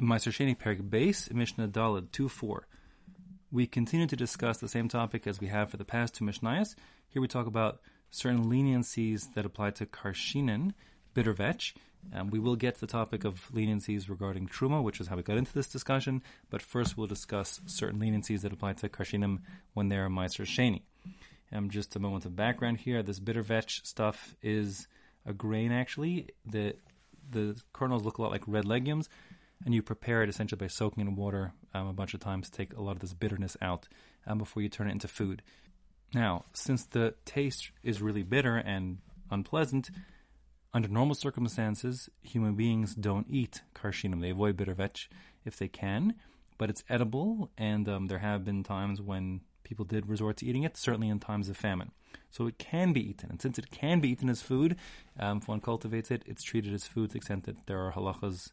Meiser Sheni Perek Beis, Mishnah Dalet 2 4. We continue to discuss the same topic as we have for the past two Mishnayos. Here we talk about certain leniencies that apply to Karshinin, bitter vetch. Um, we will get to the topic of leniencies regarding Truma, which is how we got into this discussion, but first we'll discuss certain leniencies that apply to Karshinim when they're Meiser Sheni. Um, just a moment of background here. This bitter vetch stuff is a grain actually. The the kernels look a lot like red legumes and you prepare it essentially by soaking in water um, a bunch of times to take a lot of this bitterness out um, before you turn it into food. Now, since the taste is really bitter and unpleasant, under normal circumstances, human beings don't eat karshinim. They avoid bitter vetch if they can, but it's edible, and um, there have been times when people did resort to eating it, certainly in times of famine. So it can be eaten, and since it can be eaten as food, um, if one cultivates it, it's treated as food to the extent that there are halachas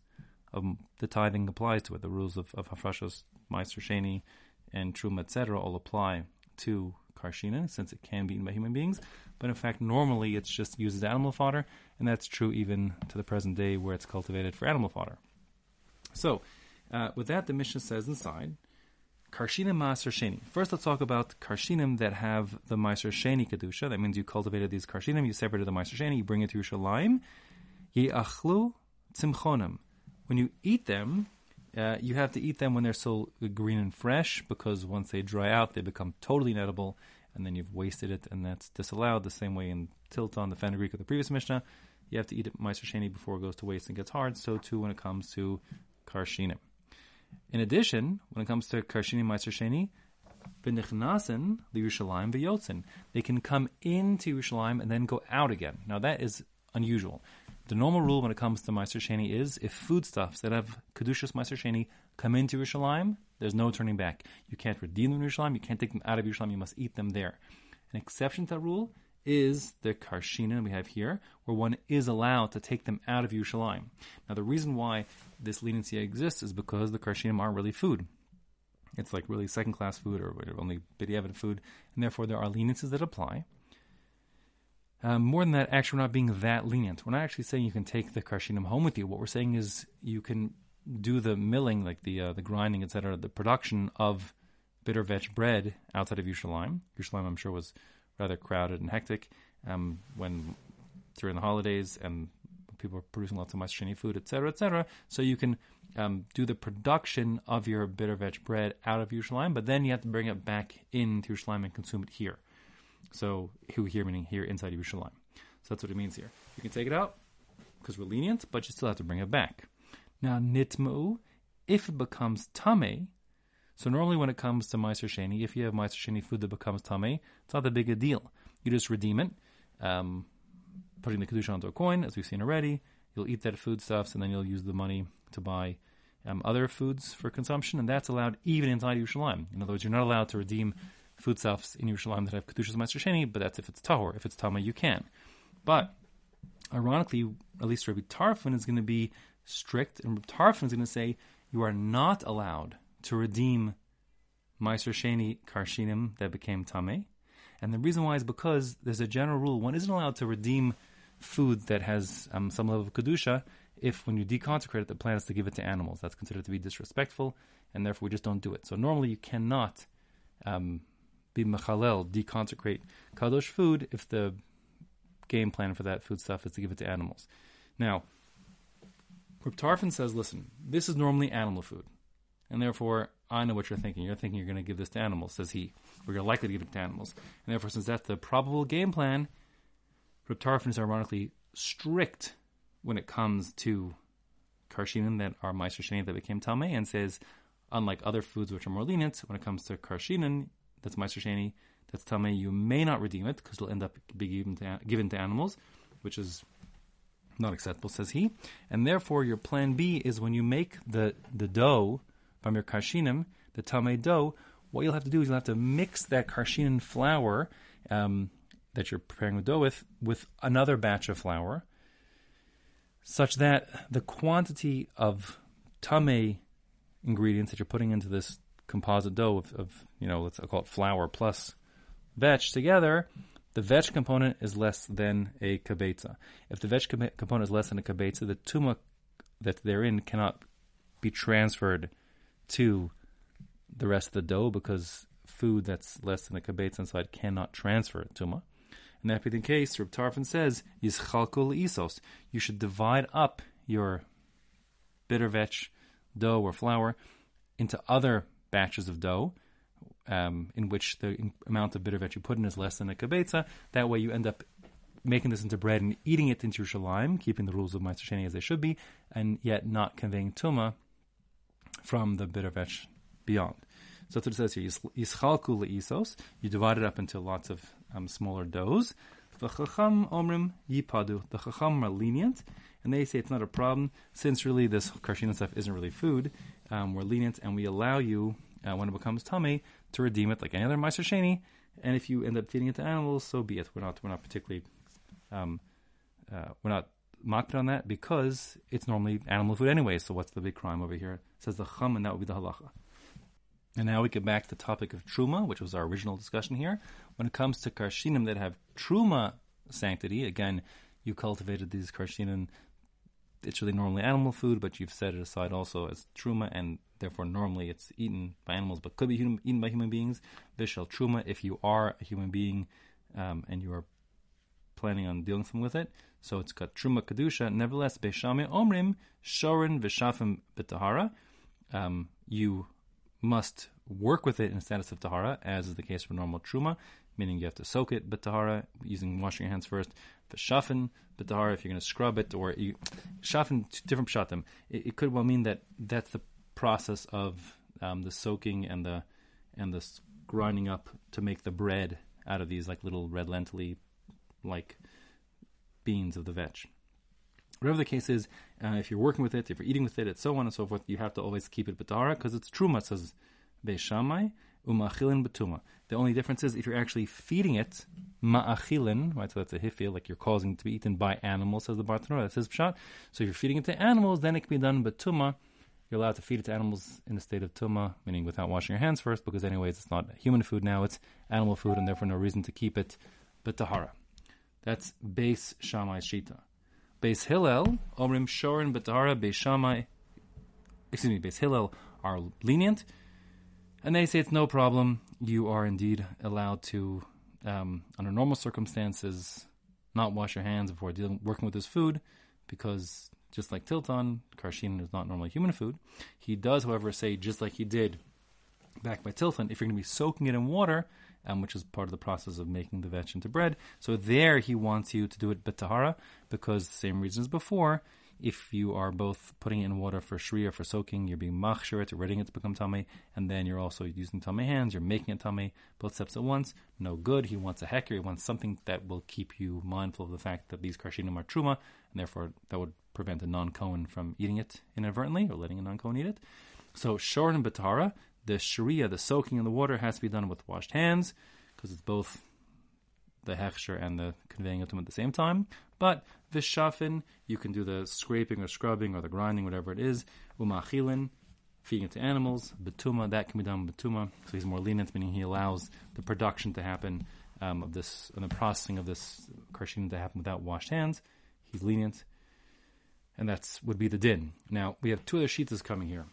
um, the tithing applies to it. The rules of, of Hafrashos, Maaser Sheni, and Truma, etc., all apply to Karshina, since it can be eaten by human beings. But in fact, normally it's just used as animal fodder, and that's true even to the present day where it's cultivated for animal fodder. So, uh, with that, the Mishnah says inside, Karshinim Maaser Sheni. First, let's talk about Karshinim that have the Maaser Sheni Kedusha. That means you cultivated these Karshinim, you separated the Maaser Sheni, you bring it to Yerushalayim. Ye'achlu Tzimchonim when you eat them, uh, you have to eat them when they're still green and fresh because once they dry out, they become totally inedible, and then you've wasted it, and that's disallowed. The same way in Tilton, the fenugreek of the previous Mishnah, you have to eat it Meiser Sheni before it goes to waste and gets hard. So too when it comes to Karshinim. In addition, when it comes to Karshinim Meiser Sheni, B'nichnasen Yerushalayim v'yotzin. They can come into Yerushalayim and then go out again. Now that is unusual. The normal rule when it comes to Meiser Sheni is if foodstuffs that have Kedushas Meiser Sheni come into Yerushalayim, there's no turning back. You can't redeem them in Yerushalayim, you can't take them out of Yerushalayim, you must eat them there. An exception to that rule is the Karshina we have here, where one is allowed to take them out of Yerushalayim. Now, the reason why this leniency exists is because the Karshinim aren't really food. It's like really second class food or only B'diavad food, and therefore there are leniencies that apply. Um, more than that, actually, we're not being that lenient. We're not actually saying you can take the karshinim home with you. What we're saying is you can do the milling, like the uh, the grinding, etc., the production of bitter vetch bread outside of Yerushalayim. Yerushalayim, I'm sure, was rather crowded and hectic um, when during the holidays and people were producing lots of Mashini food, etc., etc. So you can um, do the production of your bitter vetch bread out of Yerushalayim, but then you have to bring it back into Yerushalayim and consume it here. So who here meaning here inside Yerushalayim. So that's what it means here. You can take it out because we're lenient, but you still have to bring it back. Now nitmu, if it becomes tame, so normally when it comes to Meiser Sheni, if you have Meiser Sheni food that becomes tame, it's not that big a deal. You just redeem it, um, putting the kedusha onto a coin, as we've seen already. You'll eat that foodstuffs, and then you'll use the money to buy um, other foods for consumption, and that's allowed even inside Yerushalayim. In other words, you're not allowed to redeem foodstuffs in Yerushalayim that have Kedushas Maaser Sheni, but that's if it's Tahor. If it's Tama, you can. But, ironically, at least Rabbi Tarfon is going to be strict, and Rabbi Tarfon is going to say you are not allowed to redeem Maaser Sheni Karshinim that became Tame. And the reason why is because there's a general rule one isn't allowed to redeem food that has um, some level of Kedusha if when you deconsecrate it, the plan is to give it to animals. That's considered to be disrespectful, and therefore we just don't do it. So normally you cannot um, be mechalel, deconsecrate kadosh food if the game plan for that food stuff is to give it to animals. Now, Reb says, listen, this is normally animal food, and therefore I know what you're thinking. You're thinking you're going to give this to animals, says he, you're likely to give it to animals, and therefore, since that's the probable game plan, Reb is ironically strict when it comes to karshinim that are sheni that became tamei, and says, unlike other foods which are more lenient, when it comes to karshinim, that's Maaser Sheni, that's Tameh, you may not redeem it because it'll end up being given to, given to animals, which is not acceptable, says he. And therefore, your plan B is when you make the, the dough from your karshinim, the tameh dough, what you'll have to do is you'll have to mix that karshinim flour um, that you're preparing the dough with with another batch of flour, such that the quantity of tameh ingredients that you're putting into this composite dough of, of you know, let's call it flour plus vetch together, the vetch component is less than a kabetza. If the vetch component is less than a kabetza, the tuma that they're in cannot be transferred to the rest of the dough because food that's less than a kibetz inside cannot transfer tuma. And that being the case, Reb Tarfon says, Yischalku le'isos. You should divide up your bitter vetch dough or flour into other batches of dough, um, in which the amount of bitter vetch you put in is less than a kibetza. That way you end up making this into bread and eating it into Yerushalayim, keeping the rules of Maaser Sheni as they should be, and yet not conveying tuma from the bitter vetch beyond. So that's what it says here. Yischalku le'isos. You divide it up into lots of um, smaller doughs. V'chacham omrim yipadu. The chacham are lenient, and they say it's not a problem since really this karshina stuff isn't really food. Um, we're lenient, and we allow you uh, when it becomes tummy to redeem it like any other meiser sheni. And if you end up feeding it to animals, so be it. We're not we're not particularly um, uh, we're not mocked on that because it's normally animal food anyway. So what's the big crime over here? It says the chum, and that would be the halacha. And now we get back to the topic of truma, which was our original discussion here. When it comes to karshinim that have truma sanctity, again, you cultivated these karshinim. It's really normally animal food, but you've set it aside also as truma, and therefore normally it's eaten by animals, but could be human, eaten by human beings. Vishal truma, if you are a human being um, and you are planning on dealing with it, so it's got truma kedusha. Nevertheless, Beis Shammai omrim shorin v'shafim b'tahara. Um, you must work with it in a status of tahara, as is the case for normal truma, meaning you have to soak it but tahara using washing your hands first. For shafin but tahara, if you're going to scrub it or you, shafin different pshatim, it, it, could well mean that that's the process of um, the soaking and the and the grinding up to make the bread out of these like little red lentil like beans of the vetch. Whatever the case is, uh, if you're working with it, if you're eating with it, and so on and so forth, you have to always keep it batara because it's truma. It says Beis Shammai umachilin betuma. The only difference is if you're actually feeding it ma'achilin, right? So that's a hifil, like you're causing it to be eaten by animals, says the Bartenura. That says pshat. So if you're feeding it to animals, then it can be done betuma. You're allowed to feed it to animals in a state of tuma, meaning without washing your hands first, because anyways, it's not human food now; it's animal food, and therefore no reason to keep it betahara. That's Beis Shammai shita. Beis Hillel, Omrim Shorin Batara, Beis Shammai, excuse me, Beis Hillel are lenient, and they say it's no problem. You are indeed allowed to, um, under normal circumstances, not wash your hands before dealing, working with this food, because just like Tilton, Karshin is not normally human food. He does, however, say, just like he did back by Tilton, if you're going to be soaking it in water, um, which is part of the process of making the vetch into bread. So there he wants you to do it betahara because the same reason as before. If you are both putting it in water for shriya, for soaking, you're being machshir it, readying it to become tummy, and then you're also using tummy hands, you're making it tummy, both steps at once. No good. He wants a hecker, he wants something that will keep you mindful of the fact that these karshinim are truma, and therefore that would prevent a non Kohen from eating it inadvertently or letting a non Kohen eat it. So shor and betahara, the shriya, the soaking in the water, has to be done with washed hands because it's both the hechsher and the conveying of them at the same time. But vishafin, you can do the scraping or scrubbing or the grinding, whatever it is. Umachilin, feeding it to animals. Betuma, that can be done with betuma. So he's more lenient, meaning he allows the production to happen um, of this and the processing of this karshin to happen without washed hands. He's lenient, and that's would be the din. Now we have two other sheets coming here.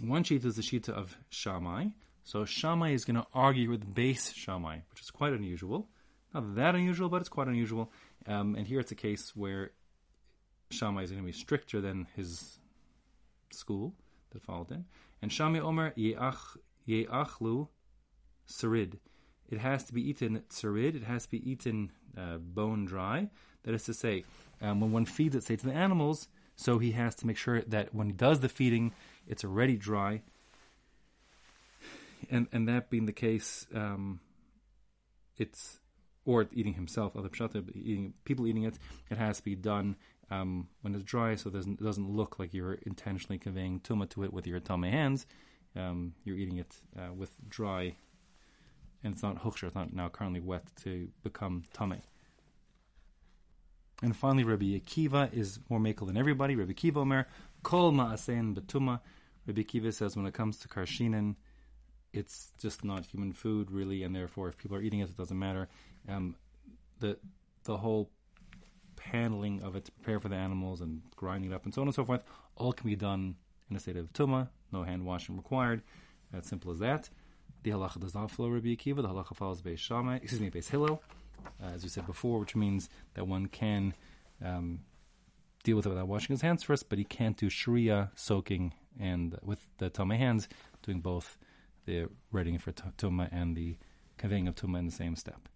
One sheet is the sheet of Shammai. So Shammai is going to argue with Beis Shammai, which is quite unusual. Not that unusual, but it's quite unusual. Um, and here it's a case where Shammai is going to be stricter than his school that followed him. And Shammai Omer Yeach ye'achlu sarid. It has to be eaten sarid. It has to be eaten uh, bone dry. That is to say, um, when one feeds it, say to the animals, so he has to make sure that when he does the feeding, it's already dry. And and that being the case, um, it's or eating himself, other pshata, eating people eating it, it has to be done um, when it's dry, so it doesn't, it doesn't look like you're intentionally conveying tuma to it with your tummy hands. Um, you're eating it uh, with dry, and it's not huksher, it's not now currently wet to become tummy. And finally, Rabbi Akiva is more makel than everybody. Rabbi Akiva Omer, Kol ma'asein betuma. Rabbi Akiva says when it comes to karshinin, it's just not human food really, and therefore if people are eating it, it doesn't matter. Um, the the whole handling of it to prepare for the animals and grinding it up and so on and so forth, all can be done in a state of tuma, no hand washing required. As simple as that. The halacha does not follow Rabbi Akiva. The halacha follows Beis Shammai, excuse me, Beis Hillel, uh, as we said before, which means that one can um, deal with it without washing his hands first, but he can't do shriya soaking and with the tuma hands, doing both the writing for tuma and the conveying of tuma in the same step.